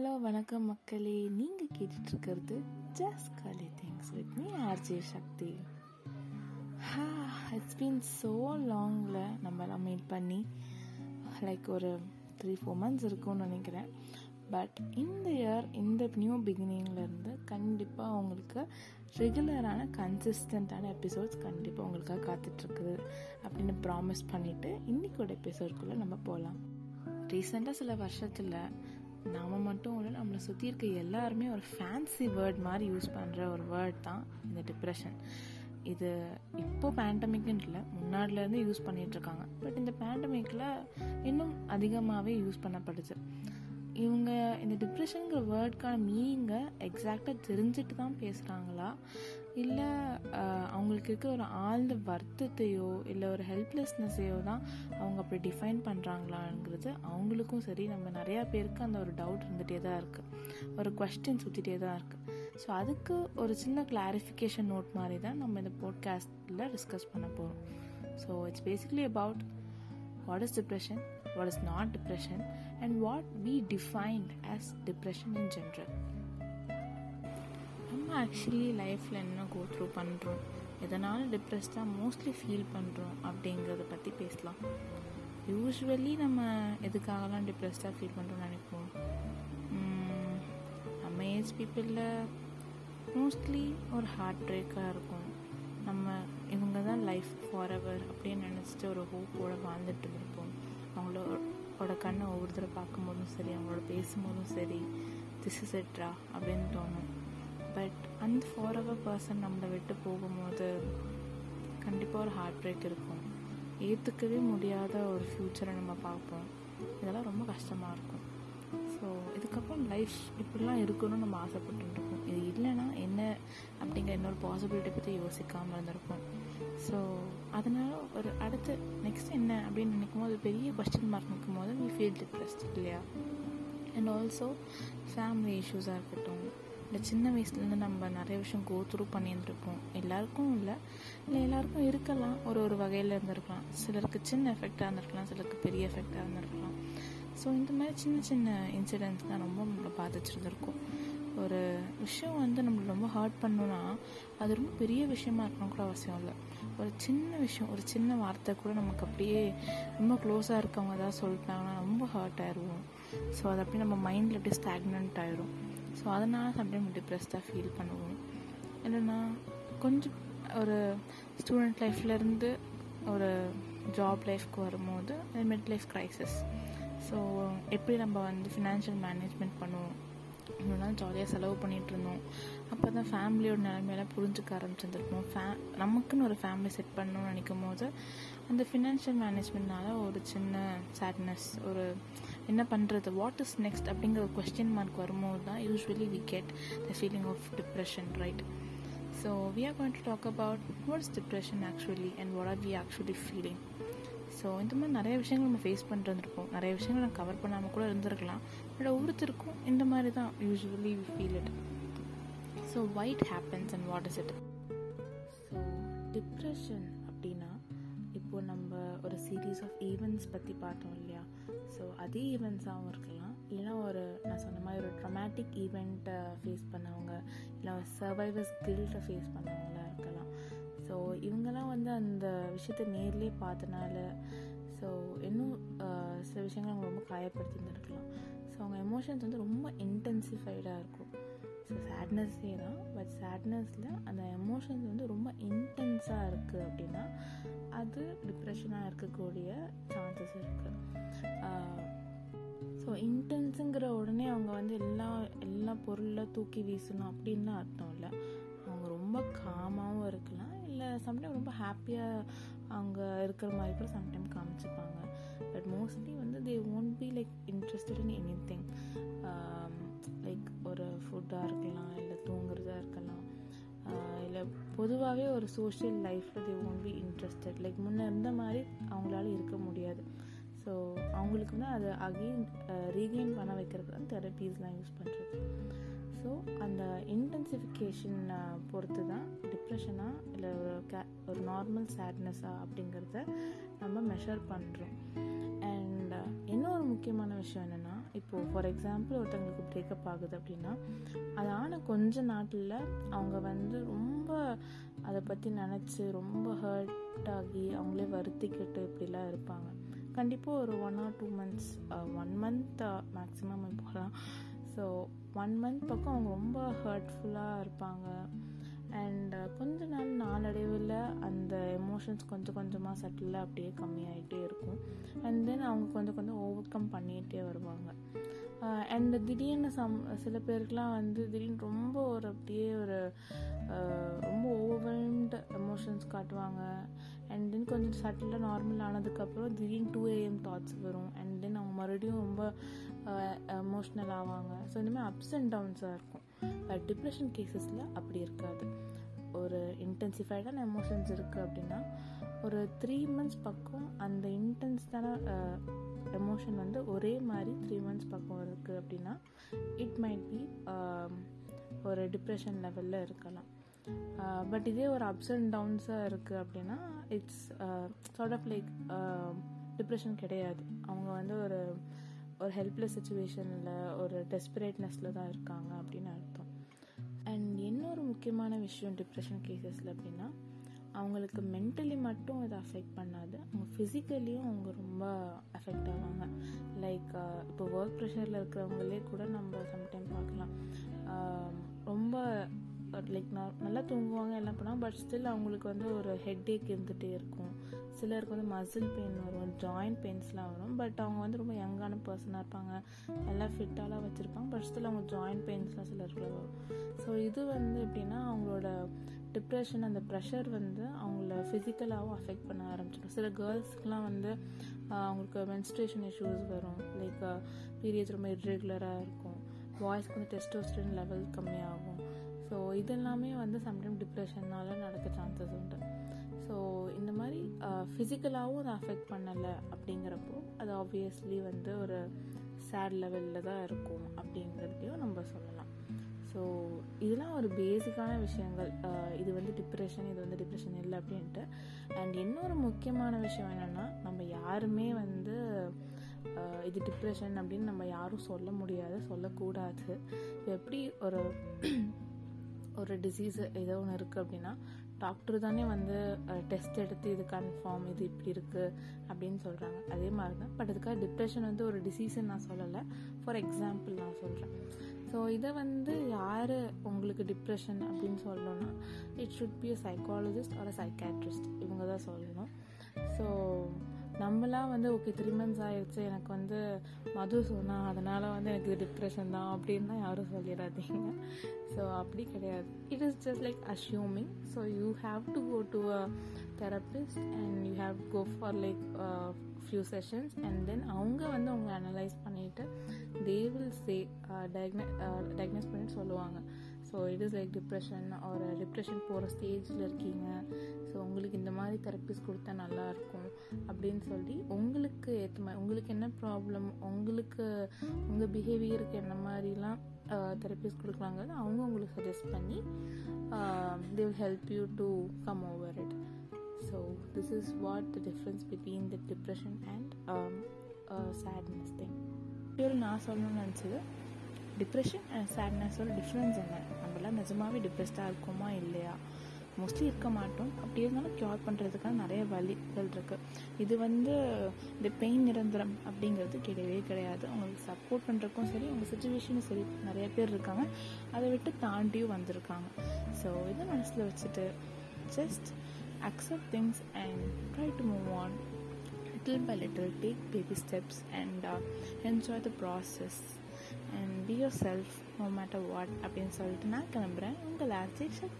Hello வணக்கம் மக்களே. நீங்கள் கேட்டுட்ருக்கிறது ஜஸ்ட் காலி things with me RJ Shakti ஹா இட்ஸ் பீன் ஸோ லாங்கில் நம்ம எல்லாம் மீட் பண்ணி லைக் ஒரு த்ரீ ஃபோர் மந்த்ஸ் இருக்கும்னு நினைக்கிறேன். பட் இந்த இயர் இந்த நியூ பிகினிங்லேருந்து கண்டிப்பாக உங்களுக்கு ரெகுலரான கன்சிஸ்டண்ட்டான எபிசோட்ஸ் கண்டிப்பாக உங்களுக்காக காத்துட்ருக்குது அப்படின்னு ப்ராமிஸ் பண்ணிவிட்டு இன்றைக்கோட எபிசோட்குள்ளே நம்ம போகலாம் ரீசெண்டாக சில வருஷத்தில் நாம் மட்டும் இல்லை நம்மளை சுற்றி இருக்க எல்லாருமே ஒரு ஃபேன்சி வேர்ட் மாதிரி யூஸ் பண்ணுற ஒரு வேர்ட் தான் இந்த டிப்ரெஷன் இது இப்போ பேண்டமிக்னு இல்லை முன்னாடிலேருந்து யூஸ் பண்ணிகிட்ருக்காங்க பட் இந்த பேண்டமிக்கில் இன்னும் அதிகமாகவே யூஸ் பண்ணப்படுது. இவங்க இந்த டிப்ரெஷனுங்கிற வேர்டுக்கான மீனிங்கை எக்ஸாக்டாக தெரிஞ்சுட்டு தான் பேசுகிறாங்களா இல்லை அவங்களுக்கு இருக்க ஒரு ஆழ்ந்த வருத்தத்தையோ இல்லை ஒரு ஹெல்ப்லெஸ்னஸையோ தான் அவங்க அப்படி டிஃபைன் பண்ணுறாங்களாங்கிறது அவங்களுக்கும் சரி நம்ம நிறையா பேருக்கு அந்த ஒரு டவுட் இருந்துகிட்டே தான் இருக்குது ஒரு கொஸ்டின் சுற்றிட்டே தான் இருக்குது ஸோ அதுக்கு ஒரு சின்ன கிளாரிஃபிகேஷன் நோட் மாதிரி தான் நம்ம இந்த போட்காஸ்ட்டில் டிஸ்கஸ் பண்ண போகிறோம் so it's basically about what is depression what is not depression, and what we defined as depression in general. நம்ம ஆக்சுவலி லைஃப்பில் என்ன கோ த்ரூ பண்ணுறோம் எதனால் டிப்ரெஸ்டாக மோஸ்ட்லி ஃபீல் பண்ணுறோம் அப்படிங்கிறத பற்றி பேசலாம். யூஸ்வலி நம்ம எதுக்காகலாம் டிப்ரெஸ்டாக ஃபீல் பண்ணுறோம்னு நினைப்போம்? நம்ம ஏஜ் பீப்புளில் மோஸ்ட்லி ஒரு ஹார்ட் பிரேக்காக இருக்கும். நம்ம இவங்க தான் லைஃப் ஃபார் எவர் அப்படின்னு நினச்சிட்டு ஒரு ஹோப்போடு வாழ்ந்துட்டு இருப்போம் அவங்களோட கண்ணை ஒவ்வொருத்தரை பார்க்கும்போதும் சரி அவங்களோட பேசும்போதும் சரி திஸ் இஸ் எட்ரா அப்படின்னு தோணும். பட் அந்த ஃபார் அவர் பர்சன் நம்மளை விட்டு போகும்போது கண்டிப்பாக ஒரு ஹார்ட் பிரேக் இருக்கும். ஏற்றுக்கவே முடியாத ஒரு ஃப்யூச்சரை நம்ம பார்ப்போம். இதெல்லாம் ரொம்ப கஷ்டமாக இருக்கும். ஸோ இதுக்கப்புறம் லைஃப் இப்படிலாம் இருக்கணும்னு நம்ம ஆசைப்பட்டுருக்கோம். இது இல்லைன்னா என்ன அப்படிங்கிற இன்னொரு பாசிபிலிட்டி பற்றி யோசிக்காமல் இருந்திருப்போம். ஸோ அதனால் ஒரு அடுத்து நெக்ஸ்ட் என்ன அப்படின்னு நினைக்கும் போது பெரிய கொஸ்டின் மார்க் நிற்கும் போது வி ஃபீல் டிப்ரெஸ்ட் இல்லையா அண்ட் ஆல்சோ ஃபேமிலி இஷ்யூஸாக இருக்கட்டும். இல்லை சின்ன வயசுலேருந்து நம்ம நிறைய விஷயம் கோ த்ரூ பண்ணியிருந்துருப்போம். எல்லாருக்கும் இல்லை. இல்லை எல்லாருக்கும் இருக்கலாம். ஒரு ஒரு வகையில் இருந்திருக்கலாம். சிலருக்கு சின்ன எஃபெக்டாக இருந்திருக்கலாம். சிலருக்கு பெரிய எஃபெக்டாக இருந்திருக்கலாம். ஸோ இந்த மாதிரி சின்ன சின்ன இன்சிடென்ட்ஸ் தான் ரொம்ப நம்மளை பாதிச்சிருந்துருக்கும். ஒரு விஷயம் வந்து நம்மளை ரொம்ப ஹர்ட் பண்ணோன்னா அது ரொம்ப பெரிய விஷயமா இருக்கணும் கூட அவசியம் இல்லை. ஒரு சின்ன விஷயம் ஒரு சின்ன வார்த்தை கூட நமக்கு அப்படியே ரொம்ப க்ளோஸாக இருக்கவங்க ஏதாவது சொல்லிட்டாங்கன்னா ரொம்ப ஹர்ட் ஆயிடுவோம் ஸோ அது அப்படியே நம்ம மைண்டில் அப்படியே ஸ்டாக்னண்ட் ஆயிரும். ஸோ அதனால் சம்டைம் டிப்ரெஸ்டாக ஃபீல் பண்ணுவோம். இல்லைன்னா கொஞ்சம் ஒரு ஸ்டூடெண்ட் லைஃப்லேருந்து ஒரு ஜாப் லைஃப்க்கு வரும்போது மிட் லைஃப் க்ரைசிஸ் ஸோ எப்படி நம்ம வந்து ஃபினான்ஷியல் மேனேஜ்மெண்ட் பண்ணுவோம்? இவ்வளோ நாள் ஜாலியாக செலவு பண்ணிகிட்டு இருந்தோம். அப்போ தான் ஃபேமிலியோட நிலைமையெல்லாம் புரிஞ்சுக்க ஆரம்பிச்சிருந்துருப்போம் ஃபே நமக்குன்னு ஒரு ஃபேமிலி செட் பண்ணணும்னு நினைக்கும் போது அந்த ஃபினான்ஷியல் மேனேஜ்மெண்ட்னால ஒரு சின்ன சேட்னஸ் ஒரு என்ன பண்ணுறது வாட் இஸ் நெக்ஸ்ட் அப்படிங்கிற ஒரு கொஸ்டின் மார்க் வரும்போது தான் usually we get the feeling of depression right so we are going to talk about what is depression actually and what are we actually feeling so இந்த மாதிரி நிறைய விஷயங்கள் நம்ம face பண்ணிட்டு வந்திருப்போம். நிறைய விஷயங்கள் நான் கவர் பண்ணாமல் கூட இருந்திருக்கலாம். பட் ஒவ்வொருத்தருக்கும் இந்த மாதிரி தான் usually we feel it so why it happens and what is it so depression அப்படின்னா இப்போது நம்ம ஒரு சீரீஸ் ஆஃப் ஈவெண்ட்ஸ் பற்றி பார்த்தோம் இல்லையா? ஸோ அதே ஈவெண்ட்ஸாகவும் இருக்கலாம். இல்லைனா ஒரு நான் சொன்ன மாதிரி ஒரு ட்ரமேட்டிக் ஈவெண்ட்டை ஃபேஸ் பண்ணவங்க இல்லை ஒரு சர்வைவர்ஸ் கில்ட்டை ஃபேஸ் பண்ணவங்களாம் இருக்கலாம். ஸோ இவங்கெல்லாம் வந்து அந்த விஷயத்தை நேர்லேயே பார்த்தனால ஸோ இன்னும் சில விஷயங்கள் அவங்க ரொம்ப காயப்படுத்தியிருந்துருக்கலாம். ஸோ அவங்க எமோஷன்ஸ் வந்து ரொம்ப இன்டென்சிஃபைடாக இருக்கும். ஸோ சேட்னஸ்ஸே தான் பட் சேட்னஸில் அந்த எமோஷன்ஸ் வந்து ரொம்ப இன்டென்ஸாக இருக்குது அப்படின்னா அது டிப்ரெஷனாக இருக்கக்கூடிய சான்சஸ் இருக்குது ஸோ இன்டென்ஸுங்கிற உடனே அவங்க வந்து எல்லா எல்லா பொருளில் தூக்கி வீசணும் அப்படின்லாம் அர்த்தம் இல்லை. அவங்க ரொம்ப காமாகவும் இருக்கலாம். இல்லை சம்டைம் ரொம்ப ஹாப்பியாக அவங்க இருக்கிற மாதிரி கூட சம்டைம் காமிச்சுப்பாங்க. பட் மோஸ்ட்லி வந்து they won't be like interested in anything like ஒரு ஃபுட்டாக இருக்கலாம் இல்லை தூங்குறதா இருக்கலாம். Uh, இல்லை பொதுவாகவே ஒரு சோஷியல் லைஃப்பில் they won't be interested like முன்னே இருந்த மாதிரி அவங்களால இருக்க முடியாது. ஸோ அவங்களுக்கு வந்து அதை அகெயின் ரீகெயின் uh, பண்ண வைக்கிறதுக்கு தான் தெரப்பீஸ்லாம் யூஸ் பண்ணுறது ஸோ அந்த இன்டென்சிஃபிகேஷன் பொறுத்து தான் டிப்ரெஷனாக இல்லை ஒரு கே ஒரு நார்மல் சேட்னஸ்ஸாக அப்படிங்கிறத நம்ம மெஷர் பண்ணுறோம் அண்ட் இன்னொரு முக்கியமான விஷயம் என்னென்னா இப்போது ஃபார் எக்ஸாம்பிள் ஒருத்தவங்களுக்கு பிரேக்கப் ஆகுது அப்படின்னா அது ஆன கொஞ்ச நாட்டில் அவங்க வந்து ரொம்ப அதை பற்றி நினச்சி ரொம்ப ஹர்ட் ஆகி அவங்களே வருத்திக்கிட்டு இப்படிலாம் இருப்பாங்க. கண்டிப்பாக ஒரு one or two months one month maximum இப்போலாம் ஸோ ஒன் மந்த் பக்கம் அவங்க ரொம்ப ஹர்ட்ஃபுல்லாக இருப்பாங்க. அண்ட் uh, கொஞ்ச நாள் நாளடைவில் அந்த எமோஷன்ஸ் கொஞ்சம் கொஞ்சமாக சட்டில் அப்படியே கம்மியாகிட்டே இருக்கும். அண்ட் தென் அவங்க கொஞ்சம் கொஞ்சம் ஓவர் கம் பண்ணிகிட்டே வருவாங்க uh, அண்ட் திடீர்னு சம் சில பேருக்குலாம் வந்து திடீர்னு ரொம்ப ஒரு அப்படியே ஒரு uh, ரொம்ப ஓவர்வெல்ம்டு எமோஷன்ஸ் காட்டுவாங்க. அண்ட் தென் கொஞ்சம் சட்டிலாக நார்மல் ஆனதுக்கப்புறம் திடீர்னு டூ ஏஎம் தாட்ஸ் வரும். அண்ட் தென் அவங்க மறுபடியும் ரொம்ப எமோஷ்னல் ஆவாங்க. ஸோ இந்தமாதிரி அப்ஸ் அண்ட் டவுன்ஸாக இருக்கும். பட் டிப்ரெஷன் கேசஸில் அப்படி இருக்காது. ஒரு இன்டென்சிஃபைடான எமோஷன்ஸ் இருக்குது அப்படின்னா ஒரு த்ரீ மந்த்ஸ் பக்கம் அந்த இன்டென்ஸ்டான எமோஷன் வந்து ஒரே மாதிரி த்ரீ மந்த்ஸ் பக்கம் இருக்குது அப்படின்னா இட் மைட் பி ஒரு டிப்ரெஷன் லெவலில் இருக்கலாம். பட் இதே ஒரு அப்ஸ் அண்ட் டவுன்ஸாக இருக்குது அப்படின்னா it's sort of like depression கிடையாது. அவங்க வந்து ஒரு ஒரு ஹெல்ப்லெஸ் சுச்சுவேஷனில் ஒரு டெஸ்பரேட்னஸில் தான் இருக்காங்க அப்படின்னு அர்த்தம். அண்ட் இன்னொரு முக்கியமான விஷயம் டிப்ரெஷன் கேசஸில் அப்படின்னா அவங்களுக்கு மென்டலி மட்டும் இதை அஃபெக்ட் பண்ணாது. அவங்க ஃபிசிக்கலியும் அவங்க ரொம்ப அஃபெக்ட் ஆவாங்க. லைக் இப்போ ஒர்க் ப்ரெஷரில் இருக்கிறவங்களே கூட நம்ம சம்டைம் பார்க்கலாம். ரொம்ப லைக் நான் நல்லா தூங்குவாங்க எல்லாம் பண்ணுவாங்க பட் ஸ்டில் அவங்களுக்கு வந்து ஒரு ஹெட் ஏக் இருந்துகிட்டே இருக்கும். சிலருக்கு வந்து மசில் பெயின் வரும் ஜாயிண்ட் பெயின்ஸ்லாம் வரும். பட் அவங்க வந்து ரொம்ப யங்கான பர்சனாக இருப்பாங்க எல்லாம் ஃபிட்டாலாம் வச்சுருப்பாங்க. பட் ஸ்டில் அவங்க ஜாயிண்ட் பெயின்ஸ்லாம் சிலருக்கு வரும். ஸோ இது வந்து எப்படின்னா அவங்களோட டிப்ரெஷன் அந்த ப்ரெஷர் வந்து அவங்கள ஃபிசிக்கலாகவும் அஃபெக்ட் பண்ண ஆரம்பிச்சிடும். சில கேர்ள்ஸ்க்குலாம் வந்து அவங்களுக்கு மென்ஸ்ட்ரேஷன் இஷ்யூஸ் வரும். லைக் பீரியட்ஸ் ரொம்ப இர்ரெகுலராக இருக்கும். பாய்ஸ்க்கு வந்து டெஸ்டோஸ்டன் லெவல் கம்மியாகும். ஸோ இதெல்லாமே வந்து சம்டைம் டிப்ரெஷன்னால நடக்க சான்சஸ் உண்டு. ஸோ இந்த மாதிரி ஃபிசிக்கலாகவும் அதை அஃபெக்ட் பண்ணலை அப்படிங்கிறப்போ அது ஆப்வியஸ்லி வந்து ஒரு சேட் லெவலில் தான் இருக்கும் அப்படிங்கிறதையும் நம்ம சொல்லலாம். ஸோ இதெல்லாம் ஒரு பேசிக்கான விஷயங்கள். இது வந்து டிப்ரெஷன் இது வந்து டிப்ரெஷன் இல்லை அப்படின்ட்டு. அண்ட் இன்னொரு முக்கியமான விஷயம் என்னென்னா நம்ம யாருமே வந்து இது டிப்ரெஷன் அப்படின்னு நம்ம யாரும் சொல்ல முடியாது சொல்லக்கூடாது. எப்படி ஒரு ஒரு டிசீஸ் ஏதோ ஒன்று இருக்குது அப்படின்னா டாக்டர் தானே வந்து டெஸ்ட் எடுத்து இது கன்ஃபார்ம் இது இப்படி இருக்குது அப்படின்னு சொல்கிறாங்க அதே மாதிரி தான் பட் இதுக்காக டிப்ரெஷன் வந்து ஒரு டிசீஸ்ன்னு நான் சொல்லலை. ஃபார் எக்ஸாம்பிள் நான் சொல்கிறேன் ஸோ இதை வந்து யார் உங்களுக்கு டிப்ரெஷன் அப்படின்னு சொல்லணும்னா it should be a psychologist ஒரு சைக்காட்ரிஸ்ட் இவங்க தான் சொல்லணும். ஸோ நம்மளாம் வந்து ஓகே த்ரீ மந்த்ஸ் ஆயிடுச்சு. எனக்கு வந்து மது சொன்னால் அதனால் வந்து எனக்கு இது டிப்ரெஷன் தான் அப்படின்னு தான் யாரும் சொல்லிடாதீங்க. ஸோ அப்படி கிடையாது. It is just like assuming so you have to go to a therapist and you have go for like few sessions and then அவங்க வந்து உங்களை அனலைஸ் பண்ணிவிட்டு தே வில் சே டயக்ன டயக்னோஸ் பண்ணிட்டு சொல்லுவாங்க. So it is like depression ஒரு depression போகிற ஸ்டேஜில் இருக்கீங்க. ஸோ உங்களுக்கு இந்த மாதிரி தெரப்பிஸ் கொடுத்தா நல்லாயிருக்கும் அப்படின்னு சொல்லி உங்களுக்கு ஏற்ற மாதிரி உங்களுக்கு என்ன ப்ராப்ளம் உங்களுக்கு உங்கள் பிஹேவியருக்கு என்ன மாதிரிலாம் தெரப்பிஸ் கொடுக்கலாங்கிறது அவங்க உங்களுக்கு சஜஸ்ட் பண்ணி they will help you to come over it so this is what the difference between the depression and sadness thing நான் சொல்லணும்னு நினச்சது டிப்ரெஷன் அண்ட் சேட்னஸோட டிஃப்ரென்ஸ் என்ன? நம்மளாம் நிஜமாவே டிப்ரெஸ்டாக இருக்கோமா இல்லையா? மோஸ்ட்லி இருக்க மாட்டோம். அப்படி இருந்தாலும் க்யூர் பண்ணுறதுக்கான நிறைய வழிகள் இருக்குது இது வந்து இந்த பெயின் நிரந்தரம் அப்படிங்கிறது கிடையவே கிடையாது. அவங்களுக்கு சப்போர்ட் பண்ணுறக்கும் சரி அவங்க சுச்சுவேஷனும் சரி நிறைய பேர் இருக்காங்க. அதை விட்டு தாண்டியும் வந்திருக்காங்க. ஸோ இதை மனசில் வச்சுட்டு just accept things and try to move on little by little take baby steps and enjoy the process process and be yourself no matter what அப்படின்னு சொல்லிட்டு நான் கிளம்புறேன் உங்கள் ஆர்ஜி சக்தி